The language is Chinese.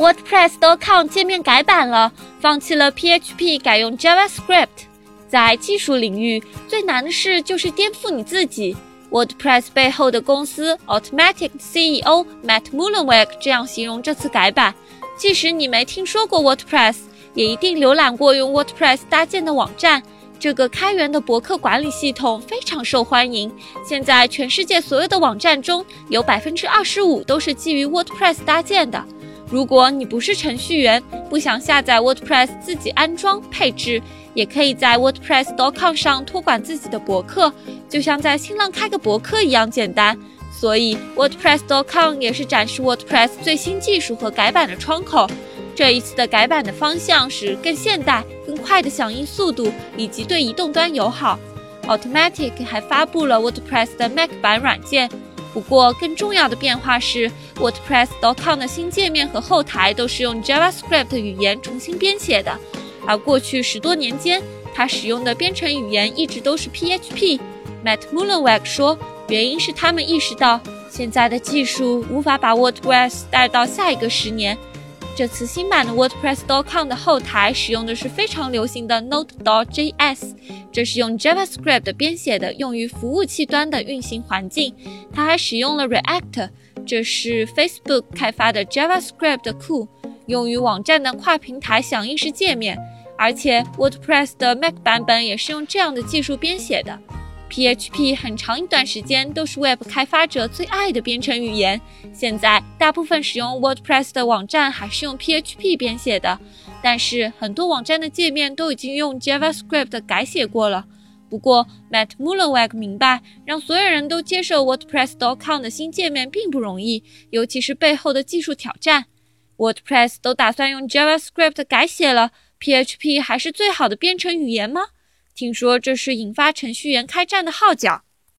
WordPress.com 界面改版了，放弃了 PHP，改用 JavaScript。在技术领域，最难的事就是颠覆你自己。WordPress 背后的公司 Automatic CEO Matt Mullenweg 这样形容这次改版：即使你没听说过 WordPress，也一定浏览过用 WordPress 搭建的网站。这个开源的博客管理系统非常受欢迎。现在，全世界所有的网站中有百分之二十五都是基于 WordPress 搭建的。如果你不是程序员，不想下载 WordPress 自己安装配置，也可以在 WordPress.com 上托管自己的博客，就像在新浪开个博客一样简单。所以，WordPress.com 也是展示 WordPress 最新技术和改版的窗口。这一次的改版的方向是更现代。更快的响应速度以及对移动端友好，Automatic 还发布了 WordPress 的 Mac 版软件。不过，更重要的变化是，WordPress.com 的新界面和后台都是用 JavaScript 语言重新编写的，而过去十多年间，它使用的编程语言一直都是 PHP。Matt Mullenweg 说，原因是他们意识到现在的技术无法把 WordPress 带到下一个十年。这次新版的 WordPress.com 的后台使用的是非常流行的 Node.js，这是用 JavaScript 编写的，用于服务器端的运行环境。它还使用了 React，这是 Facebook 开发的 JavaScript 库，用于网站的跨平台响应式界面。而且 WordPress 的 Mac 版本也是用这样的技术编写的。PHP 很长一段时间都是 Web 开发者最爱的编程语言。现在大部分使用 WordPress 的网站还是用 PHP 编写的，但是很多网站的界面都已经用 JavaScript 改写过了。不过 Matt Mullenweg 明白，让所有人都接受 WordPress.com 的新界面并不容易，尤其是背后的技术挑战。WordPress 都打算用 JavaScript 改写了，PHP 还是最好的编程语言吗？听说这是引发程序员开战的号角。